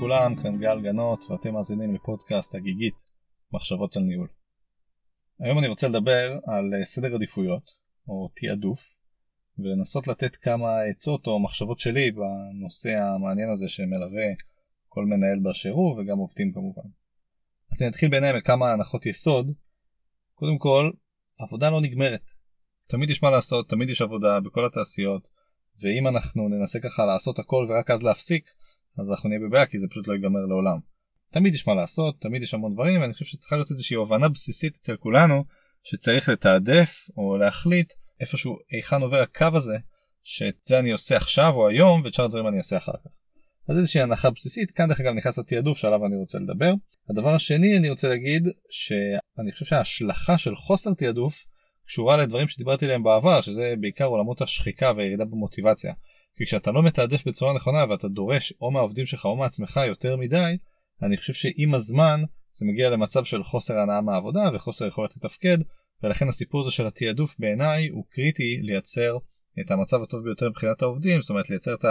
לכולם, כאן גל גנות ואתם מאזינים לפודקאסט הגיגית מחשבות על ניהול. היום אני רוצה לדבר על אה, סדר עדיפויות או תעדוף ולנסות לתת כמה עצות או מחשבות שלי בנושא המעניין הזה שמלווה כל מנהל באשר הוא וגם עובדים כמובן. אז אני אתחיל ביניהם מכמה הנחות יסוד. קודם כל, עבודה לא נגמרת. תמיד יש מה לעשות, תמיד יש עבודה בכל התעשיות ואם אנחנו ננסה ככה לעשות הכל ורק אז להפסיק אז אנחנו נהיה בבעיה כי זה פשוט לא ייגמר לעולם. תמיד יש מה לעשות, תמיד יש המון דברים, ואני חושב שצריכה להיות איזושהי הבנה בסיסית אצל כולנו שצריך לתעדף או להחליט איפשהו היכן עובר הקו הזה שאת זה אני עושה עכשיו או היום ואת שאר הדברים אני אעשה אחר כך. אז איזושהי הנחה בסיסית, כאן דרך אגב נכנס התעדוף שעליו אני רוצה לדבר. הדבר השני אני רוצה להגיד שאני חושב שההשלכה של חוסר תעדוף קשורה לדברים שדיברתי עליהם בעבר שזה בעיקר עולמות השחיקה והירידה במוטיבציה. כי כשאתה לא מתעדף בצורה נכונה ואתה דורש או מהעובדים שלך או מעצמך יותר מדי, אני חושב שעם הזמן זה מגיע למצב של חוסר הנאה מהעבודה וחוסר יכולת לתפקד, ולכן הסיפור הזה של התעדוף בעיניי הוא קריטי לייצר את המצב הטוב ביותר מבחינת העובדים, זאת אומרת לייצר את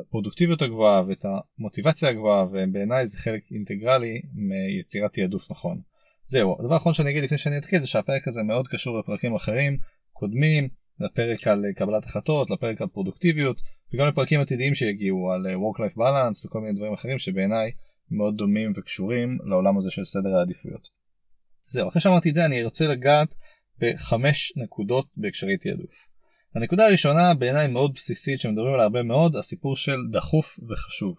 הפרודוקטיביות הגבוהה ואת המוטיבציה הגבוהה, ובעיניי זה חלק אינטגרלי מיצירת תעדוף נכון. זהו, הדבר האחרון שאני אגיד לפני שאני אתחיל זה שהפרק הזה מאוד קשור לפרקים אחרים קודמים, לפרק על קבלת החלטות, לפרק על פרודוקטיביות, וגם לפרקים עתידיים שיגיעו על אה, work-life balance וכל מיני דברים אחרים שבעיניי מאוד דומים וקשורים לעולם הזה של סדר העדיפויות. זהו, אחרי שאמרתי את זה אני רוצה לגעת בחמש נקודות בהקשרי תעדוף. הנקודה הראשונה בעיניי מאוד בסיסית שמדברים עליה הרבה מאוד, הסיפור של דחוף וחשוב.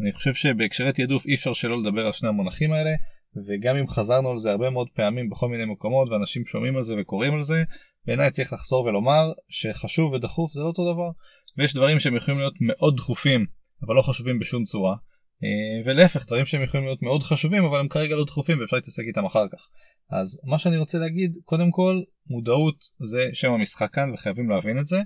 אני חושב שבהקשרי תעדוף אי אפשר שלא לדבר על שני המונחים האלה, וגם אם חזרנו על זה הרבה מאוד פעמים בכל מיני מקומות ואנשים שומעים על זה וקוראים על זה, בעיניי צריך לחזור ולומר שחשוב ודחוף זה לא אותו דבר. ויש דברים שהם יכולים להיות מאוד דחופים אבל לא חשובים בשום צורה אה, ולהפך דברים שהם יכולים להיות מאוד חשובים אבל הם כרגע לא דחופים ואפשר להתעסק איתם אחר כך. אז מה שאני רוצה להגיד קודם כל מודעות זה שם המשחק כאן וחייבים להבין את זה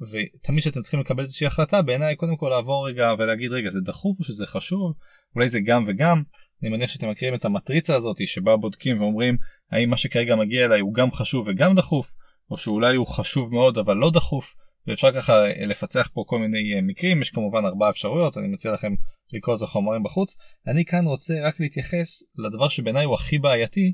ותמיד שאתם צריכים לקבל איזושהי החלטה בעיניי קודם כל לעבור רגע ולהגיד רגע זה דחוף או שזה חשוב אולי זה גם וגם אני מניח שאתם מכירים את המטריצה הזאת שבה בודקים ואומרים האם מה שכרגע מגיע אליי הוא גם חשוב וגם דחוף או שאולי הוא חשוב מאוד אבל לא דחוף ואפשר ככה אה, לפצח פה כל מיני אה, מקרים. יש כמובן ארבע אפשרויות אני מציע לכם לקרוא איזה חומרים בחוץ. אני כאן רוצה רק להתייחס לדבר שבעיניי הוא הכי בעייתי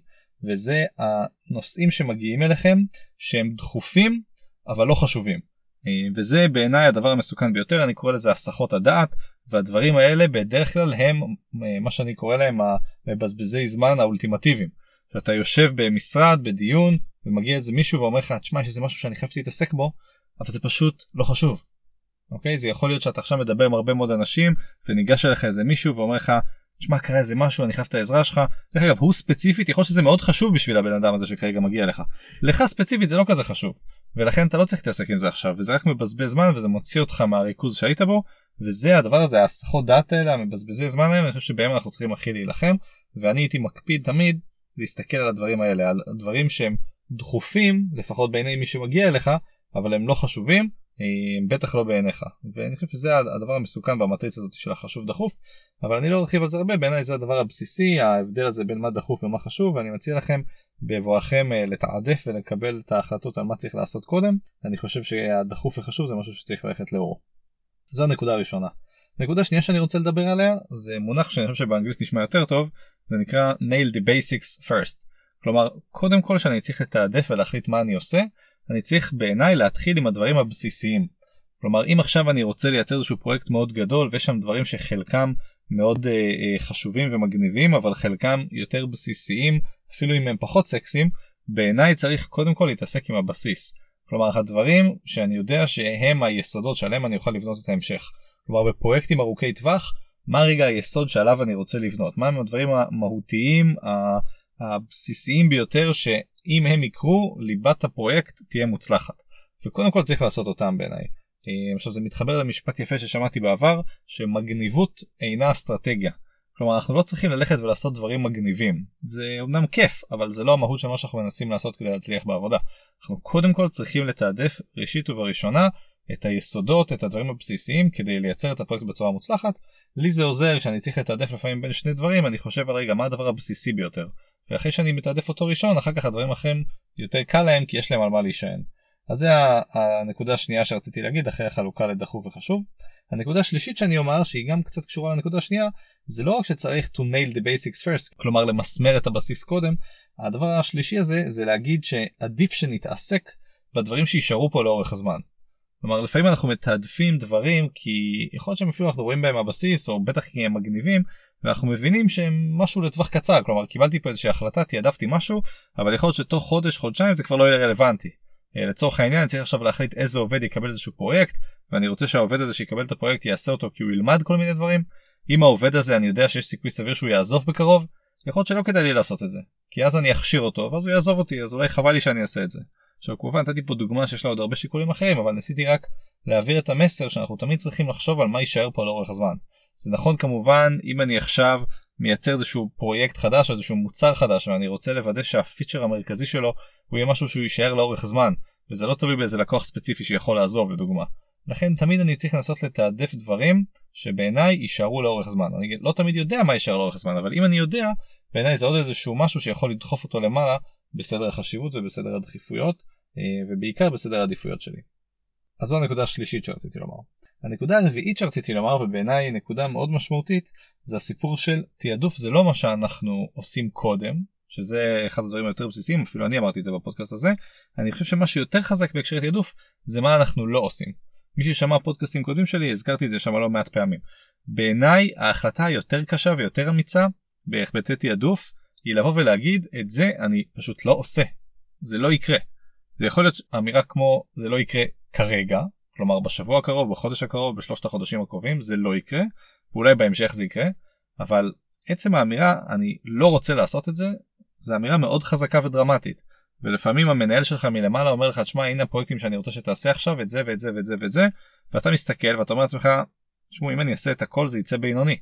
וזה הנושאים שמגיעים אליכם שהם דחופים אבל לא חשובים. אה, וזה בעיניי הדבר המסוכן ביותר אני קורא לזה הסחות הדעת והדברים האלה בדרך כלל הם מה שאני קורא להם המבזבזי זמן האולטימטיביים. שאתה יושב במשרד בדיון ומגיע איזה מישהו ואומר לך תשמע יש איזה משהו שאני חייב להתעסק בו אבל זה פשוט לא חשוב. אוקיי זה יכול להיות שאתה עכשיו מדבר עם הרבה מאוד אנשים וניגש אליך איזה מישהו ואומר לך תשמע קרה איזה משהו אני חייב את העזרה שלך. דרך אגב הוא ספציפית יכול להיות שזה מאוד חשוב בשביל הבן אדם הזה שכרגע מגיע לך. לך ספציפית זה לא כזה חשוב ולכן אתה לא צריך להתעסק עם זה עכשיו וזה רק מבזבז זמן וזה מוציא אותך מהריכוז שהיית בו וזה הדבר הזה ההסחות דעת האלה המבזבזי זמן האלה אני חושב שבהם אנחנו צריכים הכי להילחם ואני הייתי מקפיד תמיד להסתכל על הדברים האלה על דברים שהם דחופים לפחות בעיני מי שמגיע אליך אבל הם לא חשובים בטח לא בעיניך ואני חושב שזה הדבר המסוכן במטריצה הזאת של החשוב דחוף אבל אני לא ארחיב על זה הרבה בעיניי זה הדבר הבסיסי ההבדל הזה בין מה דחוף ומה חשוב ואני מציע לכם בבואכם אה, לתעדף ולקבל את ההחלטות על מה צריך לעשות קודם אני חושב שהדחוף וחשוב זה משהו שצריך ללכת לאורו. זו הנקודה הראשונה. נקודה שנייה שאני רוצה לדבר עליה זה מונח שאני חושב שבאנגלית נשמע יותר טוב זה נקרא nail the basics first כלומר קודם כל שאני צריך לתעדף ולהחליט מה אני עושה אני צריך בעיניי להתחיל עם הדברים הבסיסיים. כלומר אם עכשיו אני רוצה לייצר איזשהו פרויקט מאוד גדול ויש שם דברים שחלקם מאוד אה, אה, חשובים ומגניבים אבל חלקם יותר בסיסיים אפילו אם הם פחות סקסיים בעיניי צריך קודם כל להתעסק עם הבסיס. כלומר הדברים שאני יודע שהם היסודות שעליהם אני אוכל לבנות את ההמשך. כלומר בפרויקטים ארוכי טווח מה רגע היסוד שעליו אני רוצה לבנות מה הם הדברים המהותיים הבסיסיים ביותר שאם הם יקרו ליבת הפרויקט תהיה מוצלחת. וקודם כל צריך לעשות אותם בעיניי. עכשיו זה מתחבר למשפט יפה ששמעתי בעבר שמגניבות אינה אסטרטגיה. כלומר אנחנו לא צריכים ללכת ולעשות דברים מגניבים זה אמנם כיף אבל זה לא המהות של מה שאנחנו מנסים לעשות כדי להצליח בעבודה. אנחנו קודם כל צריכים לתעדף ראשית ובראשונה את היסודות את הדברים הבסיסיים כדי לייצר את הפרויקט בצורה מוצלחת. לי זה עוזר כשאני צריך לתעדף לפעמים בין שני דברים אני חושב על רגע מה הדבר הבסיסי ביותר ואחרי שאני מתעדף אותו ראשון אחר כך הדברים האחרים יותר קל להם כי יש להם על מה להישען. אז זה הנקודה השנייה שרציתי להגיד אחרי החלוקה לדחוף וחשוב. הנקודה השלישית שאני אומר שהיא גם קצת קשורה לנקודה השנייה זה לא רק שצריך to nail the basics first כלומר למסמר את הבסיס קודם הדבר השלישי הזה זה להגיד שעדיף שנתעסק בדברים שישארו פה לאורך הזמן. כלומר לפעמים אנחנו מתעדפים דברים כי יכול להיות שהם אפילו אנחנו רואים בהם הבסיס או בטח כי הם מגניבים ואנחנו מבינים שהם משהו לטווח קצר כלומר קיבלתי פה איזושהי החלטה תעדפתי משהו אבל יכול להיות שתוך חודש חודשיים זה כבר לא יהיה רלוונטי. אה, לצורך העניין צריך עכשיו להחליט איזה עובד יקבל איזשהו פרויקט ואני רוצה שהעובד הזה שיקבל את הפרויקט יעשה אותו כי הוא ילמד כל מיני דברים. אם העובד הזה אני יודע שיש סיכוי סביר שהוא יעזוב בקרוב יכול להיות שלא כדאי לי לעשות את זה כי אז אני אכשיר אותו ואז הוא יעזוב אותי אז אולי חבל לי שאני אעשה את זה. עכשיו כמובן נתתי פה דוגמה שיש לה עוד הרבה שיקולים אחרים אבל ניסיתי רק להעביר את המסר שאנחנו תמיד צריכים לחשוב על מה יישאר פה לאורך הזמן. זה נכון כמובן אם אני עכשיו מייצר איזשהו פרויקט חדש או איזשהו מוצר חדש ואני רוצה לוודא שהפיצ'ר המרכזי שלו הוא יהיה משהו שהוא יישאר לאורך זמן וזה לא תלוי באיזה לקוח ספציפי שיכול לעזוב לדוגמה. לכן תמיד אני צריך לנסות לתעדף דברים שבעיניי יישארו לאורך זמן. אני לא תמיד יודע מה יישאר לאורך זמן אבל אם אני יודע בעיניי זה עוד איזשהו משהו שיכול לדחוף אותו למעלה בסדר החשיבות ובסדר הדחיפויות אה, ובעיקר בסדר העדיפויות שלי. אז זו הנקודה השלישית שרציתי לומר. הנקודה הרביעית שרציתי לומר ובעיניי נקודה מאוד משמעותית זה הסיפור של תעדוף זה לא מה שאנחנו עושים קודם שזה אחד הדברים היותר בסיסיים אפילו אני אמרתי את זה בפודקאסט הזה אני חושב שמה שיותר חזק בהקשר תעדוף זה מה אנחנו לא עושים. מי ששמע פודקאסטים קודמים שלי הזכרתי את זה שם לא מעט פעמים. בעיניי ההחלטה היותר קשה ויותר אמיצה בהיבטי תעדוף היא לבוא ולהגיד את זה אני פשוט לא עושה. זה לא יקרה. זה יכול להיות אמירה כמו זה לא יקרה כרגע כלומר בשבוע הקרוב בחודש הקרוב בשלושת החודשים הקרובים זה לא יקרה ואולי בהמשך זה יקרה אבל עצם האמירה אני לא רוצה לעשות את זה זה אמירה מאוד חזקה ודרמטית ולפעמים המנהל שלך מלמעלה אומר לך תשמע הנה הפרויקטים שאני רוצה שתעשה עכשיו את זה ואת זה ואת זה ואת זה ואתה מסתכל ואתה אומר לעצמך תשמעו אם אני אעשה את הכל זה יצא בינוני.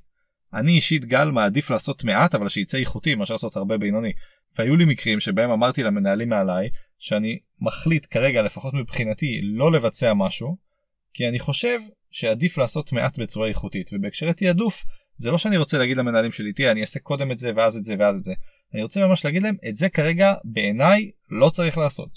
אני אישית גל מעדיף לעשות מעט אבל שיצא איכותי מאשר לעשות הרבה בינוני. והיו לי מקרים שבהם אמרתי למנהלים מעליי שאני מחליט כרגע לפחות מבחינתי לא לבצע משהו כי אני חושב שעדיף לעשות מעט בצורה איכותית ובהקשרי תעדוף זה לא שאני רוצה להגיד למנהלים שלי תראה אני אעשה קודם את זה ואז את זה ואז את זה אני רוצה ממש להגיד להם את זה כרגע בעיניי לא צריך לעשות.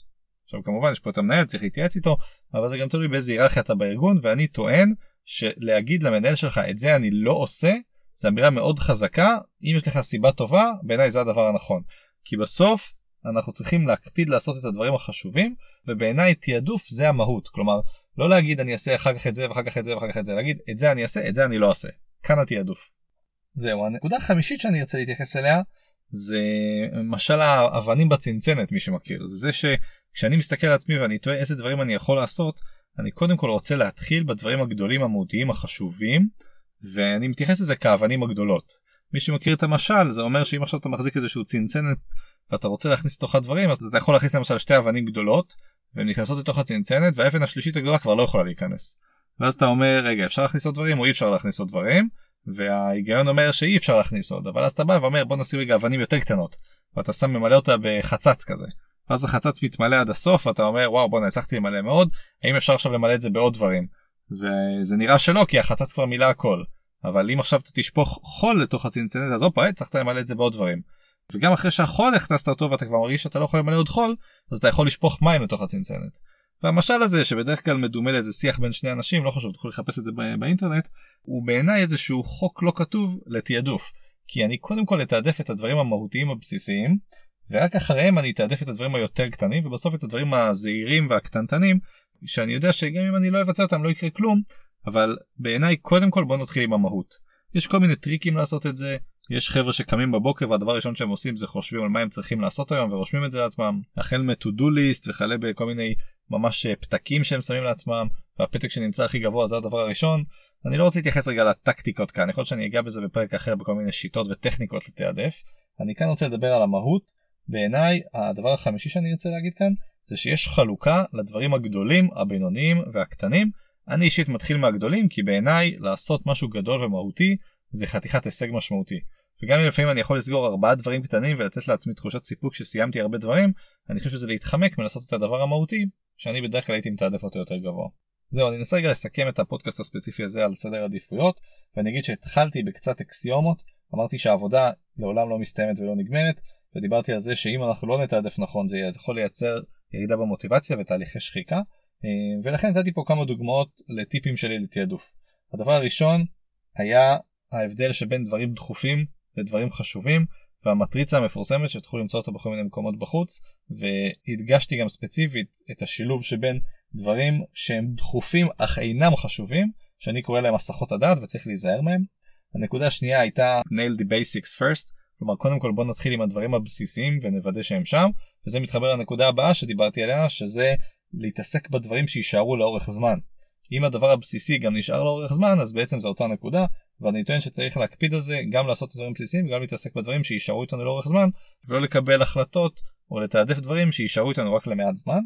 עכשיו כמובן יש פה את המנהל צריך להתייעץ איתו אבל זה גם תלוי באיזה היררכיה אתה בארגון ואני טוען שלהגיד למנהל שלך את זה אני לא עושה זה אמירה מאוד חזקה אם יש לך סיבה טובה בעיניי זה הדבר הנכון. כי בסוף אנחנו צריכים להקפיד לעשות את הדברים החשובים ובעיניי תעדוף זה המהות. כלומר לא להגיד אני אעשה אחר כך את זה ואחר כך את זה ואחר כך את זה להגיד את זה אני אעשה את זה אני לא אעשה כאן התעדוף. זהו הנקודה החמישית שאני ארצה להתייחס אליה זה משל האבנים בצנצנת מי שמכיר. זה זה שכשאני מסתכל על עצמי ואני תוהה איזה דברים אני יכול לעשות אני קודם כל רוצה להתחיל בדברים הגדולים המהותיים החשובים ואני מתייחס לזה כאבנים הגדולות. מי שמכיר את המשל זה אומר שאם עכשיו אתה מחזיק איזשהו צנצנת ואתה רוצה להכניס לתוך הדברים אז אתה יכול להכניס למשל שתי אבנים גדולות והן נכנסות לתוך הצנצנת והאבן השלישית הגדולה כבר לא יכולה להיכנס. ואז אתה אומר רגע אפשר להכניס עוד דברים או אי אפשר להכניס עוד דברים וההיגיון אומר שאי אפשר להכניס עוד אבל אז אתה בא ואומר בוא נשים רגע אבנים יותר קטנות ואתה שם ממלא אותה בחצץ כזה. ואז החצץ מתמלא עד הסוף ואתה אומר וואו בואנה הצלחתי למלא מאוד האם אפשר עכשיו למלא את זה בעוד דברים. וזה נראה שלא כי החצץ כבר מילא הכל אבל אם עכשיו אתה תשפוך חול לתוך הצנצנת אז הופה הצלחת למלא את זה בעוד דברים. וגם אחרי שהחול הכנסת אותו ואתה כבר מרגיש שאתה לא יכול למלא עוד חול אז אתה יכול לשפוך מים לתוך הצנצנת. והמשל הזה שבדרך כלל מדומה לאיזה שיח בין שני אנשים לא חשוב תוכלו לחפש את זה באינטרנט הוא בעיניי איזשהו חוק לא כתוב לתעדוף כי אני קודם כל אתעדף את הדברים המהותיים הבסיסיים ורק אחריהם אני אתעדף את הדברים היותר קטנים ובסוף את הדברים הזעירים והקטנטנים שאני יודע שגם אם אני לא אבצע אותם לא יקרה כלום אבל בעיניי קודם כל בוא נתחיל עם המהות. יש כל מיני טריקים לעשות את זה יש חבר'ה שקמים בבוקר והדבר הראשון שהם עושים זה חושבים על מה הם צריכים לעשות היום ורושמים את זה לעצמם החל מ-to-do list וכלה בכל מיני ממש אה, פתקים שהם שמים לעצמם והפתק שנמצא הכי גבוה זה הדבר הראשון. אני לא רוצה להתייחס רגע לטקטיקות כאן יכול להיות שאני אגע בזה בפרק אחר בכל מיני שיטות וטכניקות לתעדף. אני כאן רוצה לדבר על המהות בעיניי הדבר החמישי שאני רוצה להגיד כאן זה שיש חלוקה לדברים הגדולים הבינוניים והקטנים אני אישית מתחיל מהגדולים כי בעיניי לעשות משהו גדול ומהותי זה חתיכת הישג משמעותי. וגם אם לפעמים אני יכול לסגור ארבעה דברים קטנים ולתת לעצמי תחושת סיפוק שסיימתי הרבה דברים, אני חושב שזה להתחמק מלעשות את הדבר המהותי, שאני בדרך כלל הייתי מתעדף אותו יותר גבוה. זהו, אני אנסה רגע לסכם את הפודקאסט הספציפי הזה על סדר עדיפויות, ואני אגיד שהתחלתי בקצת אקסיומות, אמרתי שהעבודה לעולם לא מסתיימת ולא נגמרת, ודיברתי על זה שאם אנחנו לא נתעדף נכון זה יכול לייצר ירידה במוטיבציה ותהליכי שחיקה, ולכן נתתי פה כמה דוגמאות לטיפים שלי לתעדוף. הדבר הראשון היה ההבדל שבין דברים דחופים לדברים חשובים והמטריצה המפורסמת שתוכלו למצוא אותה בכל מיני מקומות בחוץ והדגשתי גם ספציפית את השילוב שבין דברים שהם דחופים אך אינם חשובים שאני קורא להם הסחות הדעת וצריך להיזהר מהם. הנקודה השנייה הייתה nail the basics first כלומר קודם כל בוא נתחיל עם הדברים הבסיסיים ונוודא שהם שם וזה מתחבר לנקודה הבאה שדיברתי עליה שזה להתעסק בדברים שיישארו לאורך זמן. אם הדבר הבסיסי גם נשאר לאורך זמן אז בעצם זה אותה נקודה ואני טוען שצריך להקפיד על זה גם לעשות דברים בסיסיים וגם להתעסק בדברים שיישארו איתנו לאורך זמן ולא לקבל החלטות או לתעדף דברים שיישארו איתנו רק למעט זמן.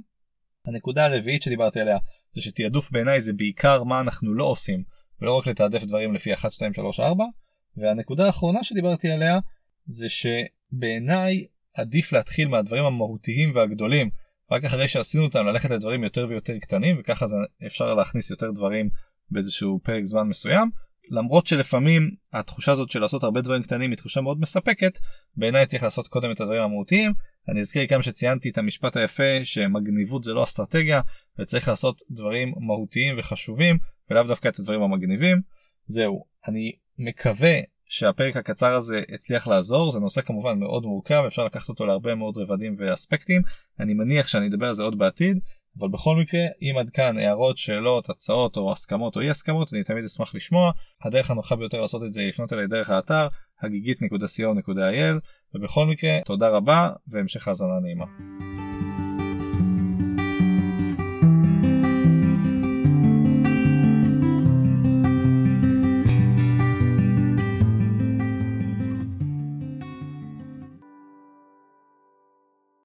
הנקודה הרביעית שדיברתי עליה זה שתעדוף בעיניי זה בעיקר מה אנחנו לא עושים ולא רק לתעדף דברים לפי 1, 2, 3, 4 והנקודה האחרונה שדיברתי עליה זה שבעיניי עדיף להתחיל מהדברים המהותיים והגדולים רק אחרי שעשינו אותם ללכת לדברים יותר ויותר קטנים וככה זה אפשר להכניס יותר דברים באיזשהו פרק זמן מסוים. למרות שלפעמים התחושה הזאת של לעשות הרבה דברים קטנים היא תחושה מאוד מספקת בעיניי צריך לעשות קודם את הדברים המהותיים. אני אזכיר כאן שציינתי את המשפט היפה שמגניבות זה לא אסטרטגיה וצריך לעשות דברים מהותיים וחשובים ולאו דווקא את הדברים המגניבים. זהו אני מקווה שהפרק הקצר הזה הצליח לעזור זה נושא כמובן מאוד מורכב אפשר לקחת אותו להרבה מאוד רבדים ואספקטים אני מניח שאני אדבר על זה עוד בעתיד אבל בכל מקרה אם עד כאן הערות שאלות הצעות או הסכמות או אי הסכמות אני תמיד אשמח לשמוע הדרך הנוחה ביותר לעשות את זה היא לפנות אליי דרך האתר הגיגית.co.il ובכל מקרה תודה רבה והמשך האזנה נעימה.